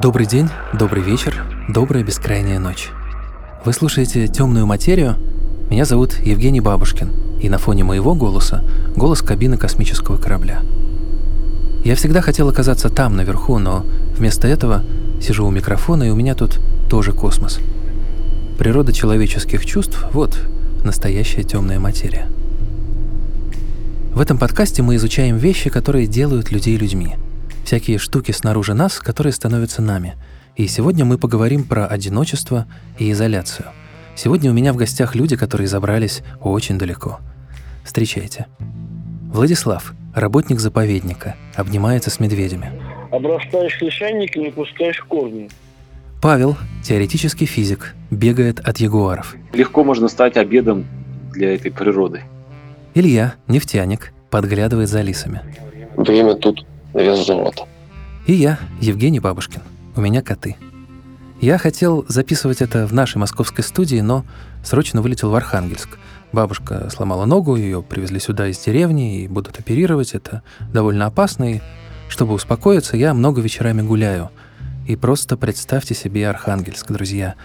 Добрый день, добрый вечер, добрая бескрайняя ночь. Вы слушаете «Темную материю»? Меня зовут Евгений Бабушкин, и на фоне моего голоса — голос кабины космического корабля. Я всегда хотел оказаться там, наверху, но вместо этого сижу у микрофона, и у меня тут тоже космос. Природа человеческих чувств — вот настоящая темная материя. В этом подкасте мы изучаем вещи, которые делают людей людьми — всякие штуки снаружи нас, которые становятся нами. И сегодня мы поговорим про одиночество и изоляцию. Сегодня у меня в гостях люди, которые забрались очень далеко. Встречайте. Владислав, работник заповедника, обнимается с медведями. Обрастаешь лишайниками, пускаешь корни. Павел, теоретический физик, бегает от ягуаров. Легко можно стать обедом для этой природы. Илья, нефтяник, подглядывает за лисами. Время тут вес золота. И я, Евгений Бабушкин. У меня коты. Я хотел записывать это в нашей московской студии, но срочно вылетел в Архангельск. Бабушка сломала ногу, ее привезли сюда из деревни и будут оперировать. Это довольно опасно, и чтобы успокоиться, я много вечерами гуляю. И просто представьте себе Архангельск, друзья.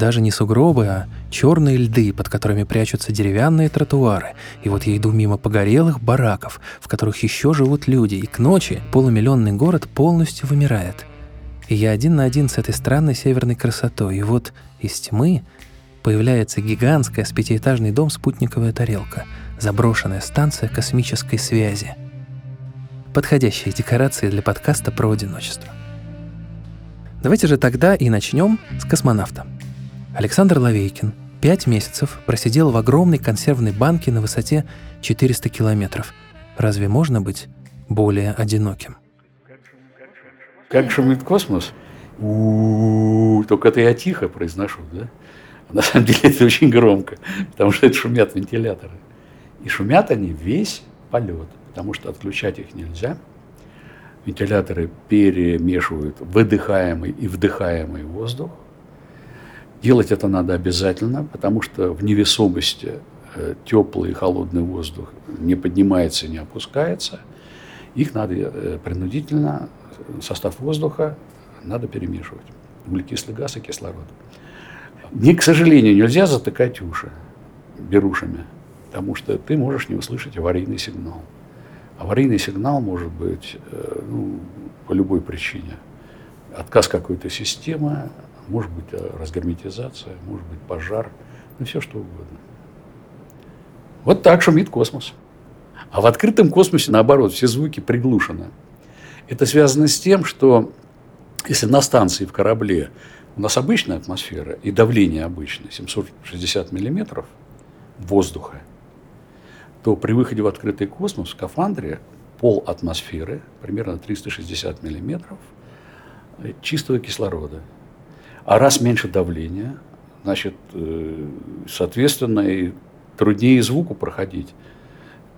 Даже не сугробы, а черные льды, под которыми прячутся деревянные тротуары. И вот я иду мимо погорелых бараков, в которых еще живут люди, и к ночи полумиллионный город полностью вымирает. И я один на один с этой странной северной красотой. И вот из тьмы появляется гигантская с пятиэтажный дом спутниковая тарелка, заброшенная станция космической связи. Подходящие декорации для подкаста про одиночество. Давайте же тогда и начнем с космонавта. Александр Лавейкин пять месяцев просидел в огромной консервной банке на высоте 400 километров. Разве можно быть более одиноким? Как шумит космос? Только это я тихо произношу, да? на самом деле это очень громко, потому что это шумят вентиляторы. И шумят они весь полет, потому что отключать их нельзя. Вентиляторы перемешивают выдыхаемый и вдыхаемый воздух. Делать это надо обязательно, потому что в невесомости э, теплый и холодный воздух не поднимается и не опускается. Их надо э, принудительно, состав воздуха надо перемешивать. Углекислый газ и кислород. Не, к сожалению, нельзя затыкать уши берушами, потому что ты можешь не услышать аварийный сигнал. Аварийный сигнал может быть э, ну, по любой причине. Отказ какой-то системы, может быть э, разгерметизация, может быть пожар, ну все что угодно. Вот так шумит космос. А в открытом космосе, наоборот, все звуки приглушены. Это связано с тем, что если на станции в корабле у нас обычная атмосфера и давление обычное, 760 миллиметров воздуха, то при выходе в открытый космос в скафандре пол атмосферы, примерно 360 миллиметров, чистого кислорода. А раз меньше давления, значит, э, соответственно, и труднее звуку проходить.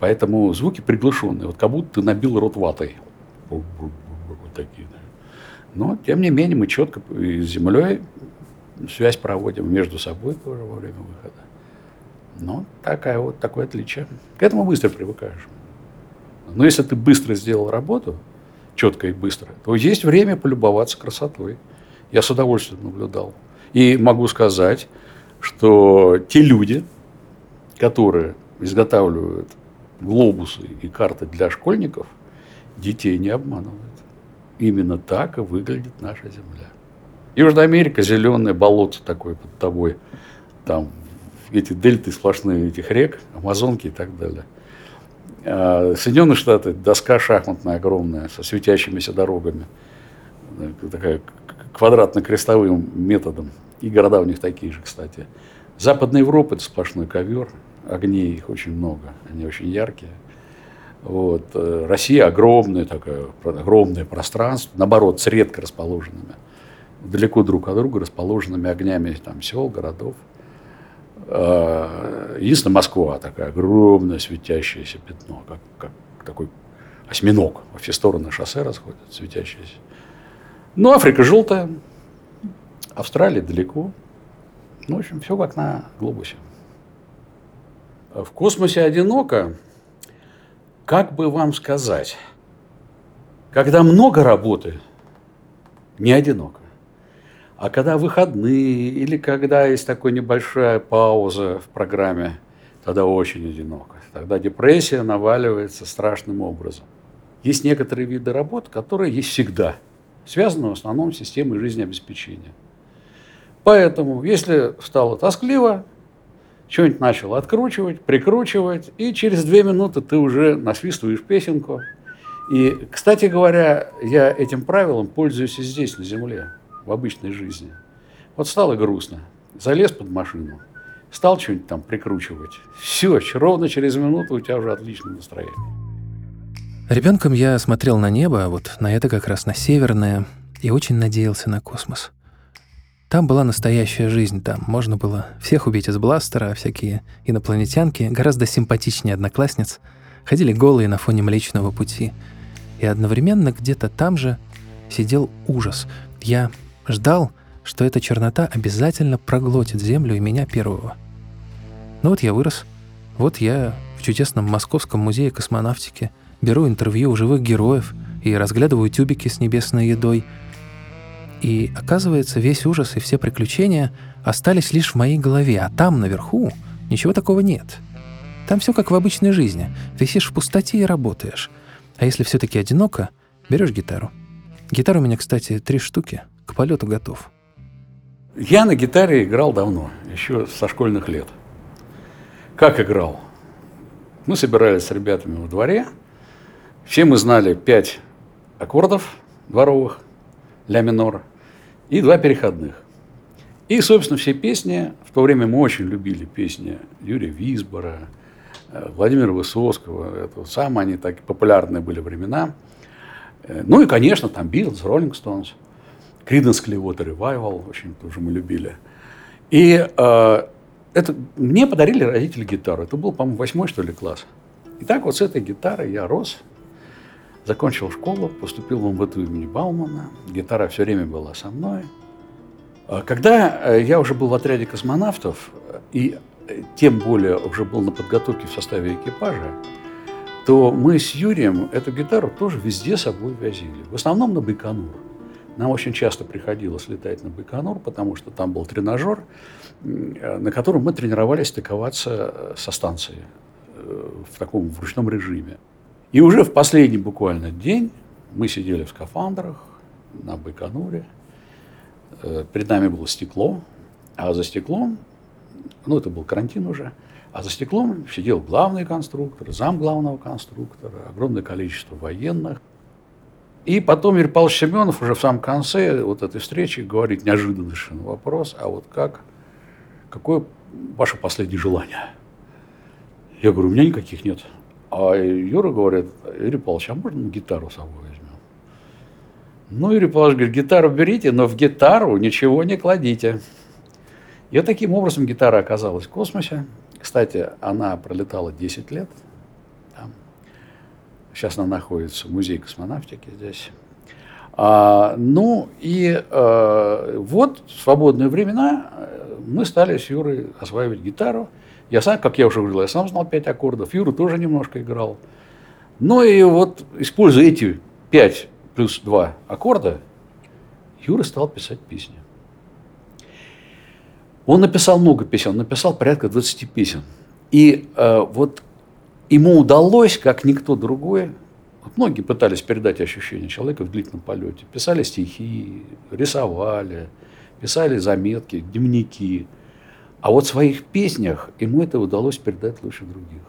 Поэтому звуки приглушенные, вот как будто ты набил рот ватой. Вот такие. Но, тем не менее, мы четко с Землей связь проводим между собой тоже во время выхода. Но такая вот, такое отличие. К этому быстро привыкаешь. Но если ты быстро сделал работу, четко и быстро, то есть время полюбоваться красотой. Я с удовольствием наблюдал. И могу сказать, что те люди, которые изготавливают глобусы и карты для школьников, детей не обманывают. Именно так и выглядит наша Земля. Южная Америка, зеленое болото такое под тобой, там эти дельты сплошные этих рек, Амазонки и так далее. А Соединенные Штаты, доска шахматная огромная, со светящимися дорогами, такая квадратно-крестовым методом. И города у них такие же, кстати. Западная Европа – это сплошной ковер. Огней их очень много, они очень яркие. Вот. Э, Россия огромная такая, огромное пространство, наоборот, с редко расположенными, далеко друг от друга расположенными огнями там, сел, городов. А, единственное, Москва такая огромное светящееся пятно, как, как такой осьминог. Во все стороны шоссе расходят, светящееся. Ну, Африка желтая, Австралия далеко. Ну, в общем, все как на глобусе. В космосе одиноко, как бы вам сказать, когда много работы, не одиноко. А когда выходные или когда есть такая небольшая пауза в программе, тогда очень одиноко. Тогда депрессия наваливается страшным образом. Есть некоторые виды работ, которые есть всегда, связаны в основном с системой жизнеобеспечения. Поэтому, если стало тоскливо, что-нибудь начал откручивать, прикручивать, и через две минуты ты уже насвистываешь песенку. И, кстати говоря, я этим правилом пользуюсь и здесь, на Земле, в обычной жизни. Вот стало грустно, залез под машину, стал что-нибудь там прикручивать. Все, ровно через минуту у тебя уже отличное настроение. Ребенком я смотрел на небо, а вот на это как раз на северное, и очень надеялся на космос. Там была настоящая жизнь, там можно было всех убить из бластера, а всякие инопланетянки, гораздо симпатичнее одноклассниц, ходили голые на фоне Млечного Пути. И одновременно где-то там же сидел ужас. Я ждал, что эта чернота обязательно проглотит Землю и меня первого. Ну вот я вырос, вот я в чудесном Московском музее космонавтики – беру интервью у живых героев и разглядываю тюбики с небесной едой. И оказывается, весь ужас и все приключения остались лишь в моей голове, а там, наверху, ничего такого нет. Там все как в обычной жизни. Висишь в пустоте и работаешь. А если все-таки одиноко, берешь гитару. Гитара у меня, кстати, три штуки. К полету готов. Я на гитаре играл давно, еще со школьных лет. Как играл? Мы собирались с ребятами во дворе – все мы знали пять аккордов дворовых, ля минор, и два переходных. И, собственно, все песни, в то время мы очень любили песни Юрия Висбора, э, Владимира Высоцкого, это самые они так популярные были времена. Э, ну и, конечно, там Битлз, Роллинг Стоунс, Creedence Clearwater Revival, очень тоже мы любили. И э, это мне подарили родители гитару. Это был, по-моему, восьмой, что ли, класс. И так вот с этой гитарой я рос, Закончил школу, поступил в МВТ имени Баумана. Гитара все время была со мной. А когда э, я уже был в отряде космонавтов, и э, тем более уже был на подготовке в составе экипажа, то мы с Юрием эту гитару тоже везде с собой возили. В основном на Байконур. Нам очень часто приходилось летать на Байконур, потому что там был тренажер, э, на котором мы тренировались стыковаться со станцией в таком в ручном режиме. И уже в последний буквально день мы сидели в скафандрах на Байконуре. Э, перед нами было стекло, а за стеклом, ну это был карантин уже, а за стеклом сидел главный конструктор, зам главного конструктора, огромное количество военных. И потом Юрий Павлович Семенов уже в самом конце вот этой встречи говорит неожиданный вопрос, а вот как, какое ваше последнее желание? Я говорю, у меня никаких нет. А Юра говорит, Юрий Павлович, а можно гитару с собой возьмем? Ну, Юрий Павлович говорит, гитару берите, но в гитару ничего не кладите. И вот таким образом гитара оказалась в космосе. Кстати, она пролетала 10 лет. Там. Сейчас она находится в музее космонавтики здесь. А, ну и а, вот в свободные времена э, мы стали с Юрой осваивать гитару. Я сам, как я уже говорил, я сам знал пять аккордов, Юра тоже немножко играл. Ну и вот, используя эти пять плюс два аккорда, Юра стал писать песни. Он написал много песен, он написал порядка 20 песен. И э, вот ему удалось, как никто другой, вот многие пытались передать ощущение человека в длительном полете, писали стихи, рисовали, писали заметки, дневники – а вот в своих песнях ему это удалось передать лучше других.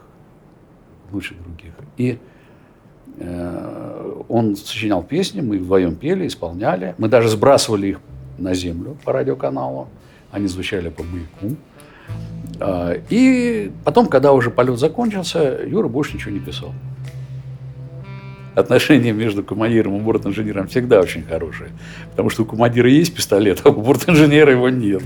Лучше других. И э, он сочинял песни, мы вдвоем пели, исполняли. Мы даже сбрасывали их на землю по радиоканалу. Они звучали по маяку. Э, и потом, когда уже полет закончился, Юра больше ничего не писал. Отношения между командиром и бортинженером всегда очень хорошие. Потому что у командира есть пистолет, а у бортинженера его нет.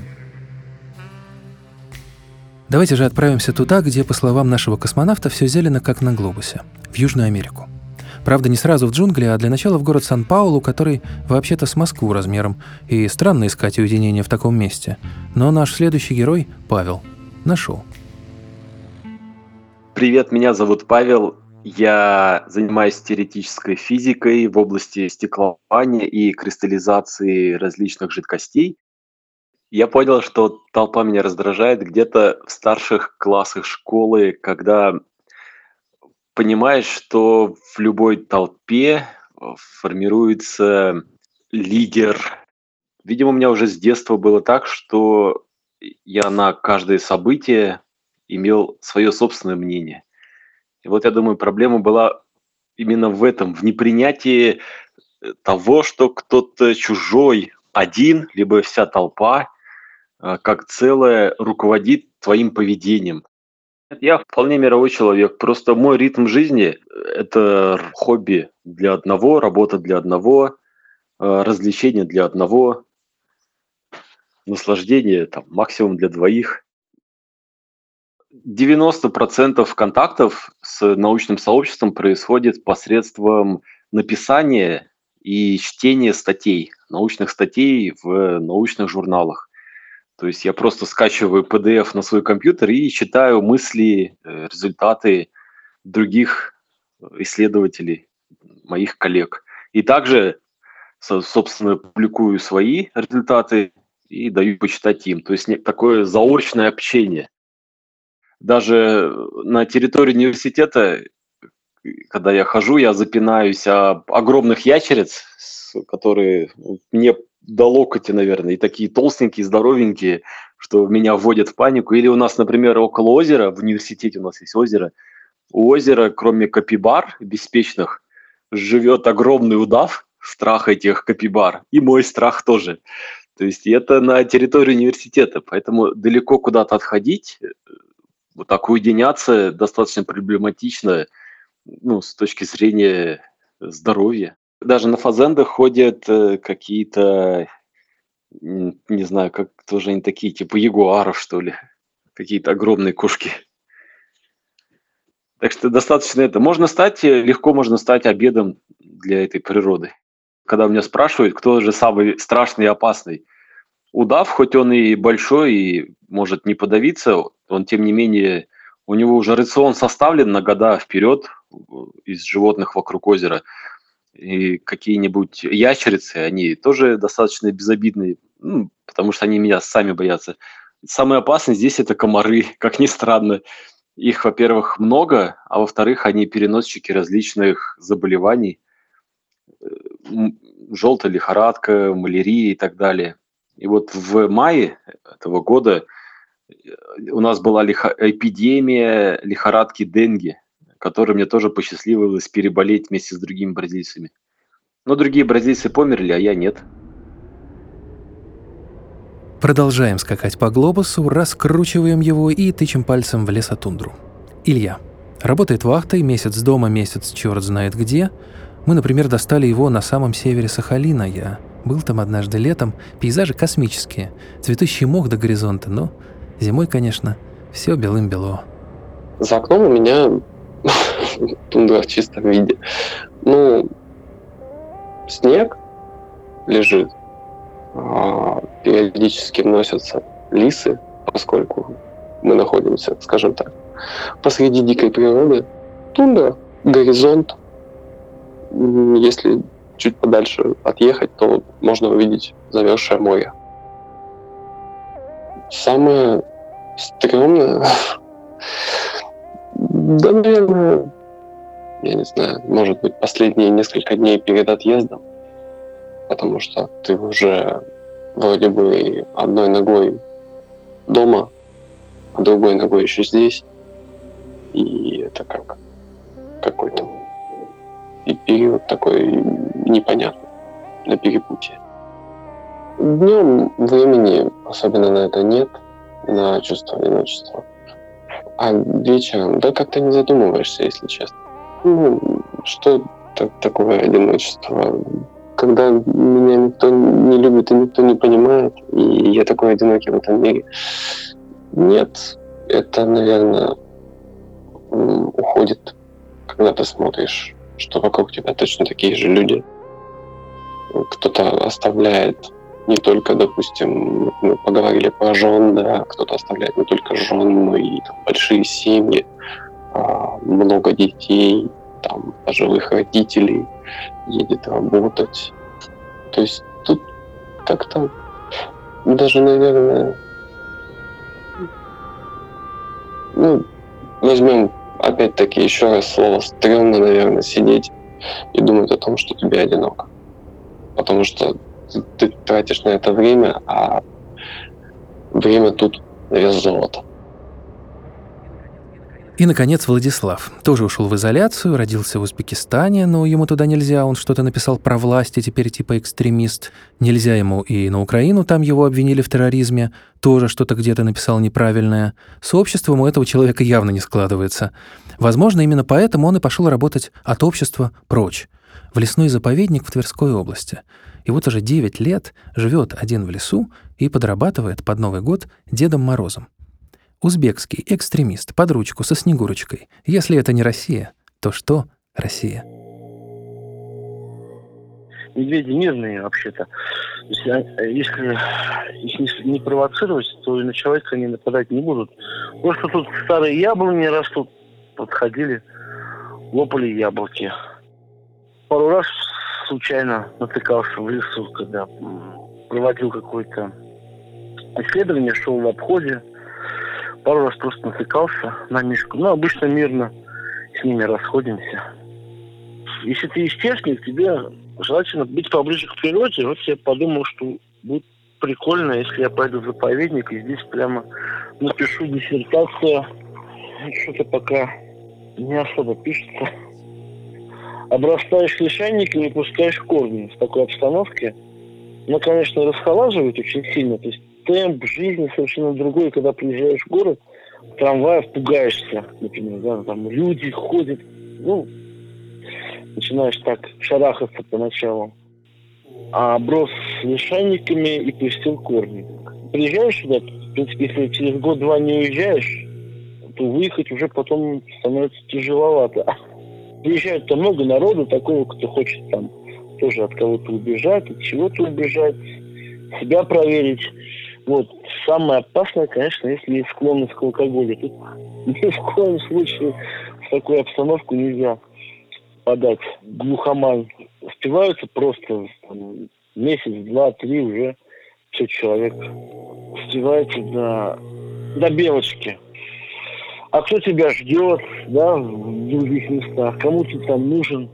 Давайте же отправимся туда, где, по словам нашего космонавта, все зелено, как на глобусе, в Южную Америку. Правда, не сразу в джунгли, а для начала в город Сан-Паулу, который вообще-то с Москву размером, и странно искать уединение в таком месте. Но наш следующий герой, Павел, нашел. Привет, меня зовут Павел. Я занимаюсь теоретической физикой в области стеклования и кристаллизации различных жидкостей. Я понял, что толпа меня раздражает где-то в старших классах школы, когда понимаешь, что в любой толпе э, формируется лидер. Видимо, у меня уже с детства было так, что я на каждое событие имел свое собственное мнение. И вот я думаю, проблема была именно в этом, в непринятии э, того, что кто-то чужой, один, либо вся толпа, как целое, руководит твоим поведением. Я вполне мировой человек. Просто мой ритм жизни – это хобби для одного, работа для одного, э, развлечение для одного, наслаждение там, максимум для двоих. 90% контактов с научным сообществом происходит посредством написания и чтения статей, научных статей в научных журналах. То есть я просто скачиваю PDF на свой компьютер и читаю мысли, э, результаты других исследователей, моих коллег. И также, собственно, публикую свои результаты и даю почитать им. То есть такое заочное общение. Даже на территории университета, когда я хожу, я запинаюсь об огромных ящериц, которые мне до локоти, наверное, и такие толстенькие, здоровенькие, что меня вводят в панику. Или у нас, например, около озера, в университете у нас есть озеро, у озера, кроме капибар беспечных, живет огромный удав, страх этих капибар, и мой страх тоже. То есть это на территории университета, поэтому далеко куда-то отходить, вот так уединяться достаточно проблематично ну, с точки зрения здоровья. Даже на фазендах ходят э, какие-то, не знаю, как тоже они такие, типа ягуаров, что ли, какие-то огромные кошки. Так что достаточно это. Можно стать, э, легко можно стать обедом для этой природы когда меня спрашивают, кто же самый страшный и опасный, удав, хоть он и большой, и может не подавиться, он тем не менее, у него уже рацион составлен на года вперед из животных вокруг озера. И какие-нибудь ящерицы, они тоже достаточно безобидные, ну, потому что они меня сами боятся. Самое опасное здесь это комары, как ни странно. Их, во-первых, много, а во-вторых, они переносчики различных заболеваний желтая лихорадка, малярия и так далее. И вот в мае этого года у нас была лихо- эпидемия лихорадки денги, которую мне тоже посчастливилось переболеть вместе с другими бразильцами. Но другие бразильцы померли, а я нет. Продолжаем скакать по глобусу, раскручиваем его и тычем пальцем в лесотундру. Илья. Работает вахтой, месяц дома, месяц черт знает где – мы, например, достали его на самом севере Сахалина. Я был там однажды летом. Пейзажи космические. Цветущий мох до горизонта. Но зимой, конечно, все белым-бело. За окном у меня тундра в чистом виде. Ну, снег лежит. А, периодически вносятся лисы, поскольку мы находимся, скажем так, посреди дикой природы. Тундра, горизонт, если чуть подальше отъехать, то можно увидеть замерзшее море. Самое стрёмное, да, наверное, я не знаю, может быть, последние несколько дней перед отъездом, потому что ты уже вроде бы одной ногой дома, а другой ногой еще здесь, и это как какой-то и период такой непонятный на перепутье. Днем времени особенно на это нет, на чувство одиночества. А вечером, да как-то не задумываешься, если честно. Ну, что так, такое одиночество? Когда меня никто не любит и никто не понимает, и я такой одинокий в этом мире. Нет, это, наверное, уходит, когда ты смотришь что вокруг тебя точно такие же люди. Кто-то оставляет не только, допустим, мы поговорили про жен, да, кто-то оставляет не только жен, но и там, большие семьи, а, много детей, там, пожилых родителей, едет работать. То есть тут как-то Даже, наверное, ну, возьмем опять-таки еще раз слово стрёмно, наверное, сидеть и думать о том, что тебе одиноко. Потому что ты, тратишь на это время, а время тут вес золота. И, наконец, Владислав. Тоже ушел в изоляцию, родился в Узбекистане, но ему туда нельзя. Он что-то написал про власть и теперь типа экстремист. Нельзя ему и на Украину, там его обвинили в терроризме. Тоже что-то где-то написал неправильное. С обществом у этого человека явно не складывается. Возможно, именно поэтому он и пошел работать от общества прочь. В лесной заповедник в Тверской области. И вот уже 9 лет живет один в лесу и подрабатывает под Новый год Дедом Морозом. Узбекский экстремист под ручку со Снегурочкой. Если это не Россия, то что Россия? Медведи мирные вообще-то. Если, а, если их не, не провоцировать, то и на человека они нападать не будут. Просто тут старые яблони растут, подходили, лопали яблоки. Пару раз случайно натыкался в лесу, когда проводил какое-то исследование, шел в обходе, пару раз просто натыкался на Мишку. Ну, обычно мирно с ними расходимся. Если ты естественник, тебе желательно быть поближе к природе. Вот я подумал, что будет прикольно, если я пойду в заповедник и здесь прямо напишу диссертацию. Что-то пока не особо пишется. Обрастаешь лишайниками, пускаешь корни в такой обстановке. Ну, конечно, расхолаживает очень сильно. То есть темп жизни совершенно другой, когда приезжаешь в город, трамваев пугаешься, например, да, там люди ходят, ну, начинаешь так шарахаться поначалу. А оброс лишайниками и пустил корни. Приезжаешь сюда, в принципе, если через год-два не уезжаешь, то выехать уже потом становится тяжеловато. Приезжает-то много народу, такого, кто хочет там тоже от кого-то убежать, от чего-то убежать, себя проверить. Вот. Самое опасное, конечно, если есть склонность к алкоголю. Тут ни в коем случае в такую обстановку нельзя подать. Глухомань. Успеваются просто там, месяц, два, три уже все человек успевается до, до белочки. А кто тебя ждет, да, в других местах, кому ты там нужен.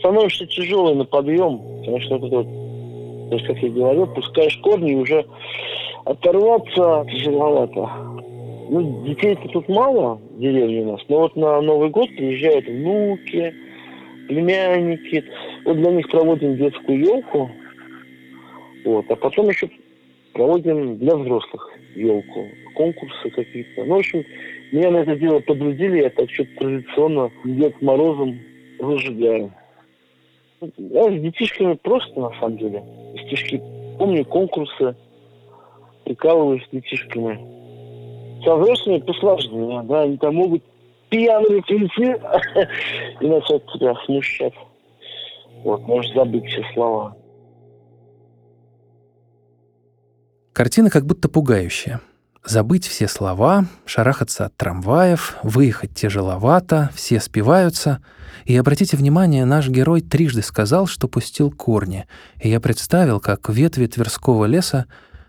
Становишься тяжелый на подъем, потому что вот, то есть, как я говорил, пускаешь корни и уже оторваться тяжеловато. Ну, детей-то тут мало в деревне у нас, но вот на Новый год приезжают внуки, племянники. Вот для них проводим детскую елку, вот, а потом еще проводим для взрослых елку, конкурсы какие-то. Ну, в общем, меня на это дело подрядили, я так что-то традиционно Дед Морозом зажигаю. Я с детишками просто, на самом деле. Стишки помню, конкурсы, прикалываюсь с детишками. Со взрослыми посложнее, да, они там могут пьяными прийти и начать тебя смущать. Вот, можешь забыть все слова. Картина как будто пугающая. Забыть все слова, шарахаться от трамваев, выехать тяжеловато, все спиваются. И обратите внимание, наш герой трижды сказал, что пустил корни, и я представил, как ветви Тверского леса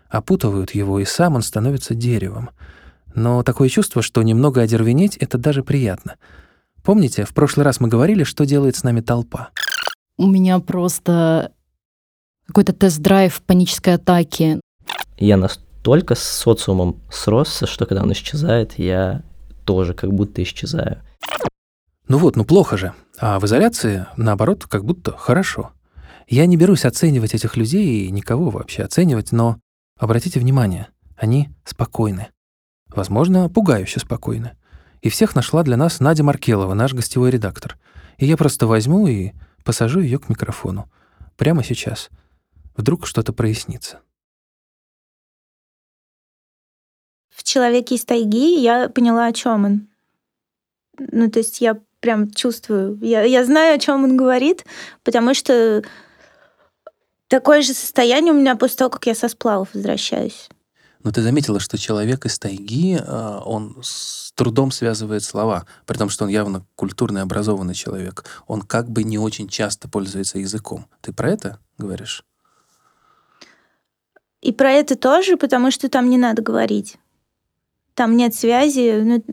опутывают его, и сам он становится деревом. Но такое чувство, что немного одервенеть — это даже приятно. Помните, в прошлый раз мы говорили, что делает с нами толпа? У меня просто какой-то тест-драйв панической атаки. Я настолько с социумом сросся, что когда он исчезает, я тоже как будто исчезаю. Ну вот, ну плохо же. А в изоляции, наоборот, как будто хорошо. Я не берусь оценивать этих людей и никого вообще оценивать, но Обратите внимание, они спокойны. Возможно, пугающе спокойны. И всех нашла для нас Надя Маркелова, наш гостевой редактор. И я просто возьму и посажу ее к микрофону. Прямо сейчас. Вдруг что-то прояснится. В «Человеке из тайги» я поняла, о чем он. Ну, то есть я прям чувствую, я, я знаю, о чем он говорит, потому что Такое же состояние у меня после того, как я со сплавов возвращаюсь. Но ты заметила, что человек из тайги, а, он с трудом связывает слова, при том, что он явно культурный, образованный человек. Он как бы не очень часто пользуется языком. Ты про это говоришь? И про это тоже, потому что там не надо говорить. Там нет связи. Ну,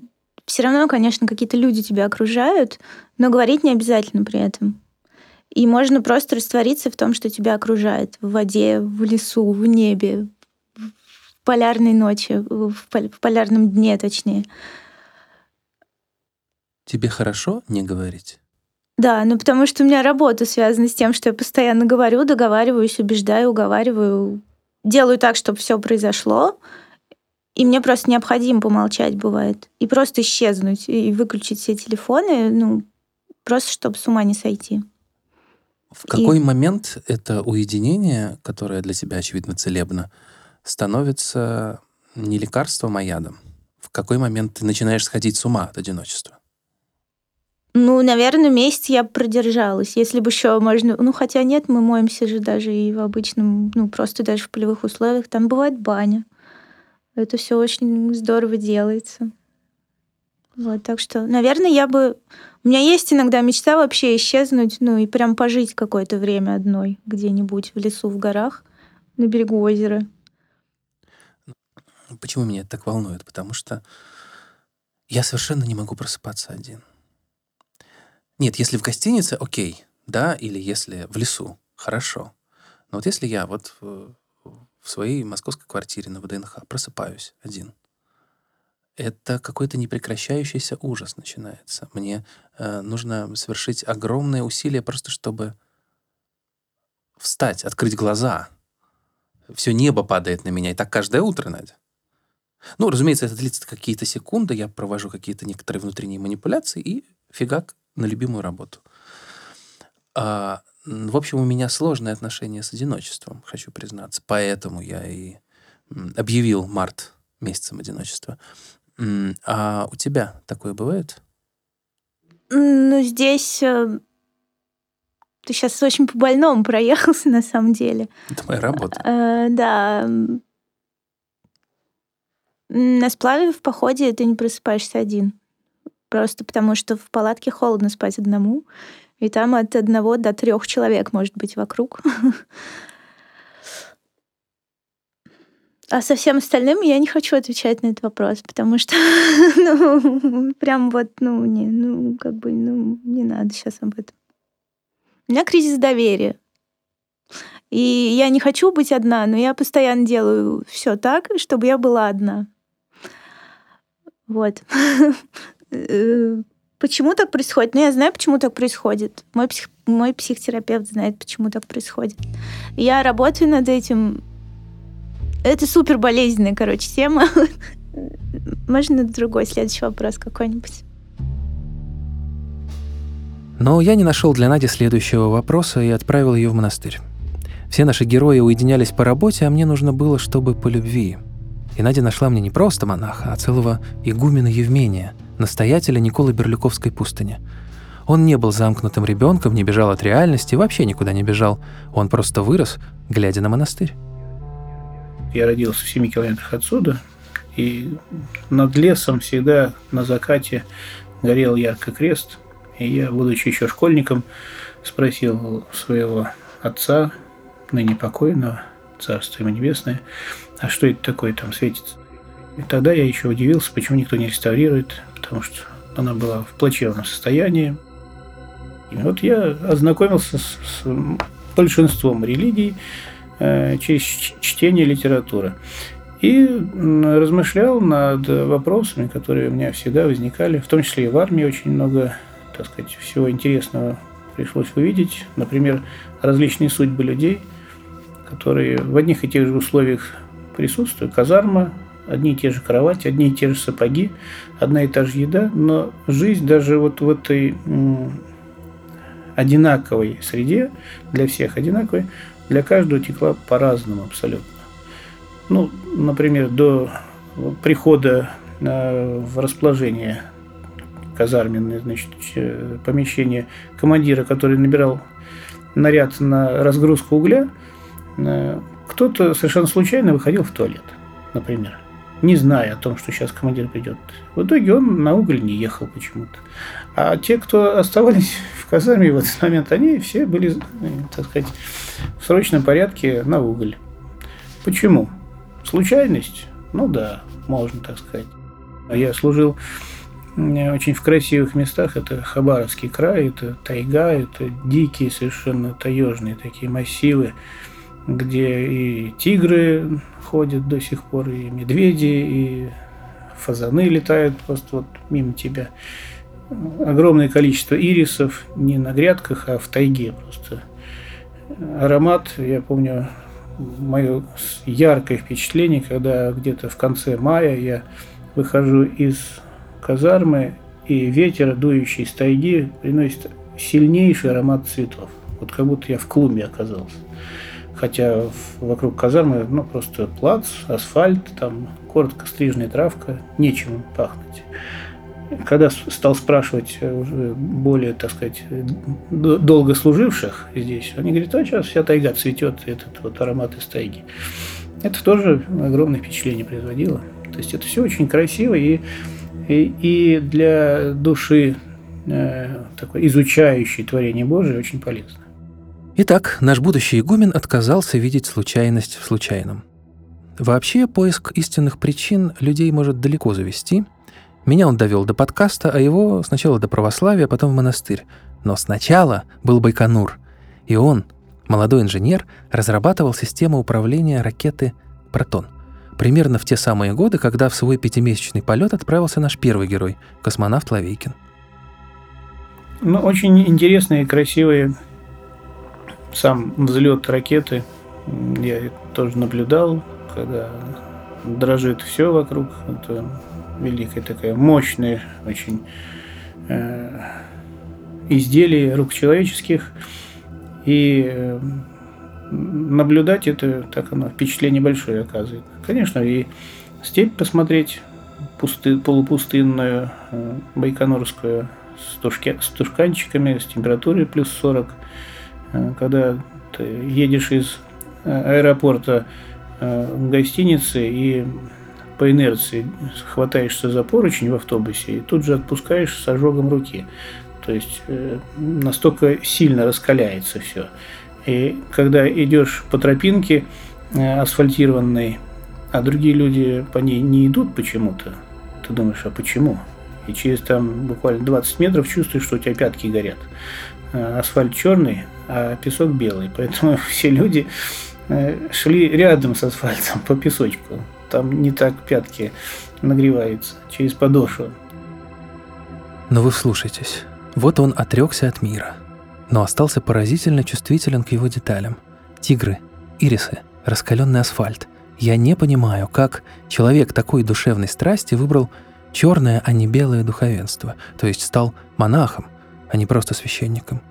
все равно, конечно, какие-то люди тебя окружают, но говорить не обязательно при этом. И можно просто раствориться в том, что тебя окружает. В воде, в лесу, в небе, в полярной ночи, в полярном дне, точнее. Тебе хорошо не говорить? Да, ну потому что у меня работа связана с тем, что я постоянно говорю, договариваюсь, убеждаю, уговариваю, делаю так, чтобы все произошло, и мне просто необходимо помолчать бывает. И просто исчезнуть, и выключить все телефоны, ну, просто чтобы с ума не сойти. В какой и... момент это уединение, которое для тебя, очевидно, целебно, становится не лекарством, а ядом? В какой момент ты начинаешь сходить с ума от одиночества? Ну, наверное, месяц я продержалась. Если бы еще можно... Ну, хотя нет, мы моемся же даже и в обычном, ну, просто даже в полевых условиях. Там бывает баня. Это все очень здорово делается. Вот, так что, наверное, я бы... У меня есть иногда мечта вообще исчезнуть, ну, и прям пожить какое-то время одной где-нибудь в лесу, в горах, на берегу озера. Почему меня это так волнует? Потому что я совершенно не могу просыпаться один. Нет, если в гостинице, окей, да, или если в лесу, хорошо. Но вот если я вот в, своей московской квартире на ВДНХ просыпаюсь один, это какой-то непрекращающийся ужас начинается. Мне э, нужно совершить огромные усилия просто, чтобы встать, открыть глаза. Все небо падает на меня, и так каждое утро, Надя. Ну, разумеется, это длится какие-то секунды, я провожу какие-то некоторые внутренние манипуляции, и фигак на любимую работу. А, в общем, у меня сложное отношение с одиночеством, хочу признаться. Поэтому я и объявил март месяцем одиночества. А у тебя такое бывает? Ну, здесь э, ты сейчас очень по-больному проехался, на самом деле. Это моя работа. Э, да. На сплаве в походе ты не просыпаешься один. Просто потому что в палатке холодно спать одному, и там от одного до трех человек может быть вокруг. А со всем остальным я не хочу отвечать на этот вопрос, потому что, ну, прям вот, ну, не, ну, как бы, ну, не надо сейчас об этом. У меня кризис доверия. И я не хочу быть одна, но я постоянно делаю все так, чтобы я была одна. Вот. Почему так происходит? Ну, я знаю, почему так происходит. Мой, псих, мой психотерапевт знает, почему так происходит. Я работаю над этим. Это супер болезненная, короче, тема. Можно другой следующий вопрос какой-нибудь? Но я не нашел для Нади следующего вопроса и отправил ее в монастырь. Все наши герои уединялись по работе, а мне нужно было, чтобы по любви. И Надя нашла мне не просто монаха, а целого игумена Евмения – настоятеля Николы Берлюковской пустыни. Он не был замкнутым ребенком, не бежал от реальности, вообще никуда не бежал. Он просто вырос, глядя на монастырь. Я родился в 7 километрах отсюда, и над лесом всегда на закате горел ярко крест. И я, будучи еще школьником, спросил своего отца, ныне покойного, царство ему небесное, а что это такое там светится? И тогда я еще удивился, почему никто не реставрирует, потому что она была в плачевном состоянии. И вот я ознакомился с, с большинством религий э, через чтение литературы. И размышлял над вопросами, которые у меня всегда возникали, в том числе и в армии очень много, так сказать, всего интересного пришлось увидеть. Например, различные судьбы людей, которые в одних и тех же условиях присутствуют. Казарма, одни и те же кровати, одни и те же сапоги, одна и та же еда, но жизнь даже вот в этой одинаковой среде, для всех одинаковой, для каждого текла по-разному абсолютно. Ну, например, до прихода в расположение казарменное, значит, помещение командира, который набирал наряд на разгрузку угля, э, кто-то совершенно случайно выходил в туалет, например не зная о том, что сейчас командир придет. В итоге он на уголь не ехал почему-то. А те, кто оставались в казарме в этот момент, они все были, так сказать, в срочном порядке на уголь. Почему? Случайность? Ну да, можно так сказать. Я служил очень в красивых местах. Это Хабаровский край, это тайга, это дикие совершенно таежные такие массивы, где и тигры ходят до сих пор, и медведи, и фазаны летают просто вот мимо тебя. Огромное количество ирисов не на грядках, а в тайге просто. Аромат, я помню, мое яркое впечатление, когда где-то в конце мая я выхожу из казармы, и ветер, дующий из тайги, приносит сильнейший аромат цветов. Вот как будто я в клубе оказался. Хотя вокруг казармы ну, просто плац, асфальт, там коротко стрижная травка, нечем пахнуть. Когда стал спрашивать уже более, так сказать, долго служивших здесь, они говорят, а сейчас вся тайга цветет, этот вот аромат из тайги. Это тоже огромное впечатление производило. То есть это все очень красиво и, и, и для души э, такой изучающей творение Божие очень полезно. Итак, наш будущий игумен отказался видеть случайность в случайном. Вообще, поиск истинных причин людей может далеко завести. Меня он довел до подкаста, а его сначала до православия, потом в монастырь. Но сначала был Байконур, и он, молодой инженер, разрабатывал систему управления ракеты «Протон» примерно в те самые годы, когда в свой пятимесячный полет отправился наш первый герой, космонавт Лавейкин. Ну, очень интересные красивые сам взлет ракеты. Я тоже наблюдал, когда дрожит все вокруг. Это великая такая мощная очень э, изделие рук человеческих. И э, наблюдать это, так оно, впечатление большое оказывает. Конечно, и степь посмотреть, пусты, полупустынную, э, байконурскую, с, тушке, с тушканчиками, с температурой плюс 40. Э, когда ты едешь из э, аэропорта в гостинице и по инерции хватаешься за поручень в автобусе и тут же отпускаешь с ожогом руки. То есть настолько сильно раскаляется все. И когда идешь по тропинке э, асфальтированной, а другие люди по ней не идут почему-то, ты думаешь, а почему? И через там буквально 20 метров чувствуешь, что у тебя пятки горят. Э, асфальт черный, а песок белый. Поэтому все люди э, шли рядом с асфальтом по песочку. Там не так пятки нагреваются через подошву. Но вы слушайтесь. Вот он отрекся от мира – но остался поразительно чувствителен к его деталям. Тигры, ирисы, раскаленный асфальт. Я не понимаю, как человек такой душевной страсти выбрал черное, а не белое духовенство, то есть стал монахом, а не просто священником.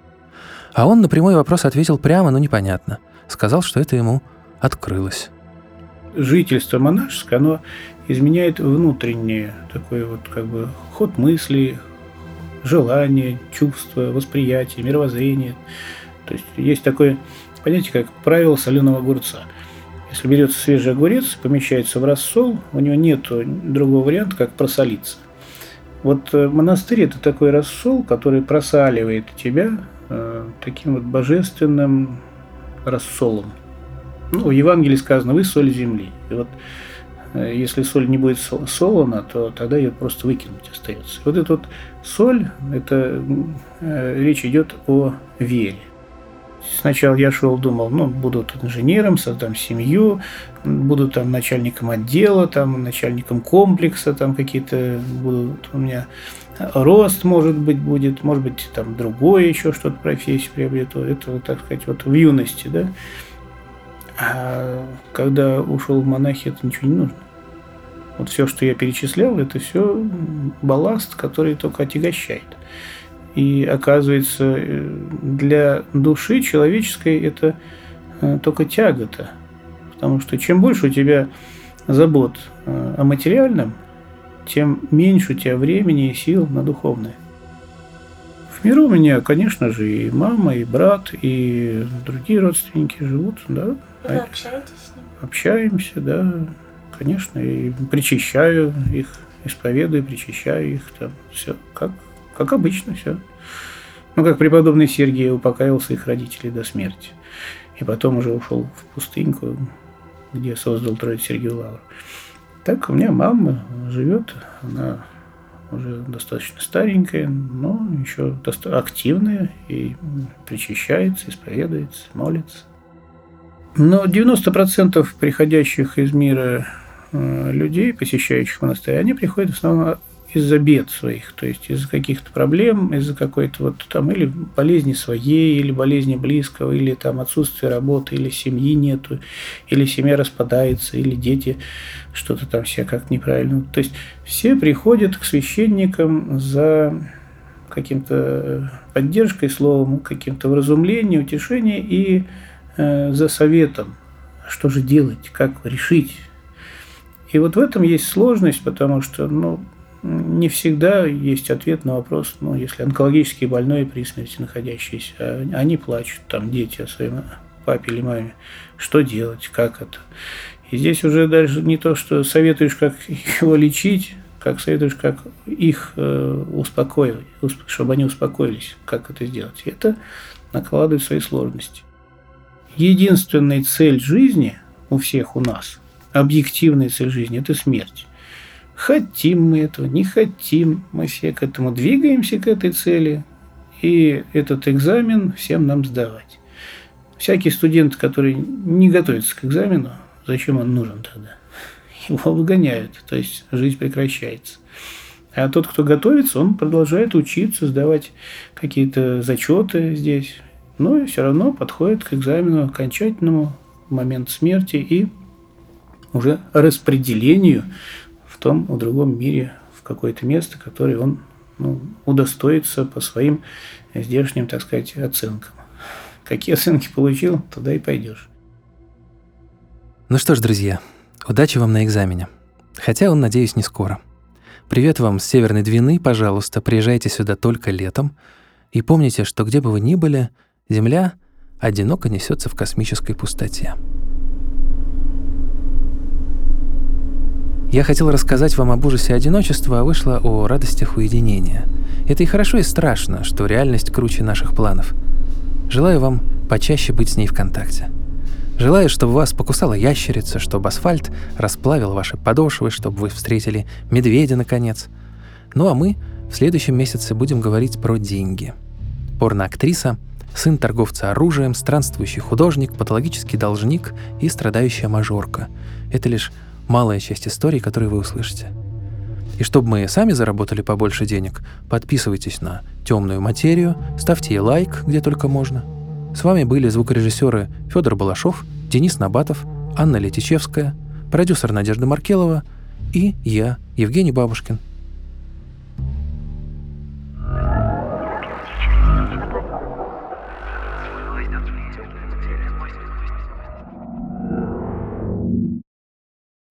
А он на прямой вопрос ответил прямо, но непонятно. Сказал, что это ему открылось. Жительство монашеское, оно изменяет внутренний такой вот как бы ход мысли, желания, чувства, восприятие, мировоззрение. То есть есть такое понятие, как правило соленого огурца. Если берется свежий огурец, помещается в рассол, у него нет другого варианта, как просолиться. Вот э, монастырь – это такой рассол, который просаливает тебя таким вот божественным рассолом. Ну, в Евангелии сказано «Вы соль земли». И вот Э, если соль не будет солона, то тогда ее просто выкинуть остается. Вот эта вот соль, это э, речь идет о вере. Сначала я шел, думал, ну, буду тут инженером, создам семью, буду там начальником отдела, там начальником комплекса, там какие-то будут у меня рост, может быть, будет, может быть, там другое еще что-то профессию приобрету. Это, так сказать, вот в юности, да. А когда ушел в монахи, это ничего не нужно. Вот все, что я перечислял, это все балласт, который только отягощает. И оказывается, для души человеческой это э, только тягота. Потому что чем больше у тебя забот э, о материальном, тем меньше у тебя времени и сил на духовное. В миру у меня, конечно же, и мама, и брат, и другие родственники живут, да. Вы общаетесь с ним? Общаемся, да конечно, и причащаю их, исповедую, причащаю их, там, все, как, как обычно, все. Ну, как преподобный Сергий упокаивал своих родителей до смерти. И потом уже ушел в пустыньку, где создал Троиц Сергею Лавру. Так у меня мама живет, она уже достаточно старенькая, но еще активная и причащается, исповедуется, молится. Но 90% приходящих из мира э, людей, посещающих монастырь, они приходят в основном из-за бед своих, то есть из-за каких-то проблем, из-за какой-то вот там или болезни своей, или болезни близкого, или там отсутствия работы, или семьи нету, или семья распадается, или дети что-то там все как неправильно. То есть все приходят к священникам за каким-то поддержкой, словом, каким-то вразумлением, утешением и э, за советом, что же делать, как решить. И вот в этом есть сложность, потому что, ну, не всегда есть ответ на вопрос, ну, если онкологически больной при смерти находящийся, а они плачут, там, дети о своем папе или маме, что делать, как это. И здесь уже даже не то, что советуешь, как его лечить, как советуешь, как их э, успокоить, чтобы они успокоились, как это сделать. И это накладывает свои сложности. Единственная цель жизни у всех у нас, объективная цель жизни – это смерть. Хотим мы этого, не хотим, мы все к этому двигаемся, к этой цели, и этот экзамен всем нам сдавать. Всякий студент, который не готовится к экзамену, зачем он нужен тогда? Его выгоняют, то есть жизнь прекращается. А тот, кто готовится, он продолжает учиться, сдавать какие-то зачеты здесь, но все равно подходит к экзамену окончательному момент смерти и уже распределению в том, в другом мире, в какое-то место, которое он ну, удостоится по своим здешним, так сказать, оценкам. Какие оценки получил, туда и пойдешь. Ну что ж, друзья, удачи вам на экзамене. Хотя он, надеюсь, не скоро. Привет вам с Северной Двины, пожалуйста, приезжайте сюда только летом. И помните, что где бы вы ни были, Земля одиноко несется в космической пустоте. Я хотел рассказать вам об ужасе одиночества, а вышло о радостях уединения. Это и хорошо, и страшно, что реальность круче наших планов. Желаю вам почаще быть с ней в контакте. Желаю, чтобы вас покусала ящерица, чтобы асфальт расплавил ваши подошвы, чтобы вы встретили медведя наконец. Ну а мы в следующем месяце будем говорить про деньги. Порноактриса, сын торговца оружием, странствующий художник, патологический должник и страдающая мажорка. Это лишь малая часть истории, которую вы услышите. И чтобы мы сами заработали побольше денег, подписывайтесь на темную материю, ставьте ей лайк, где только можно. С вами были звукорежиссеры Федор Балашов, Денис Набатов, Анна Летичевская, продюсер Надежда Маркелова и я, Евгений Бабушкин.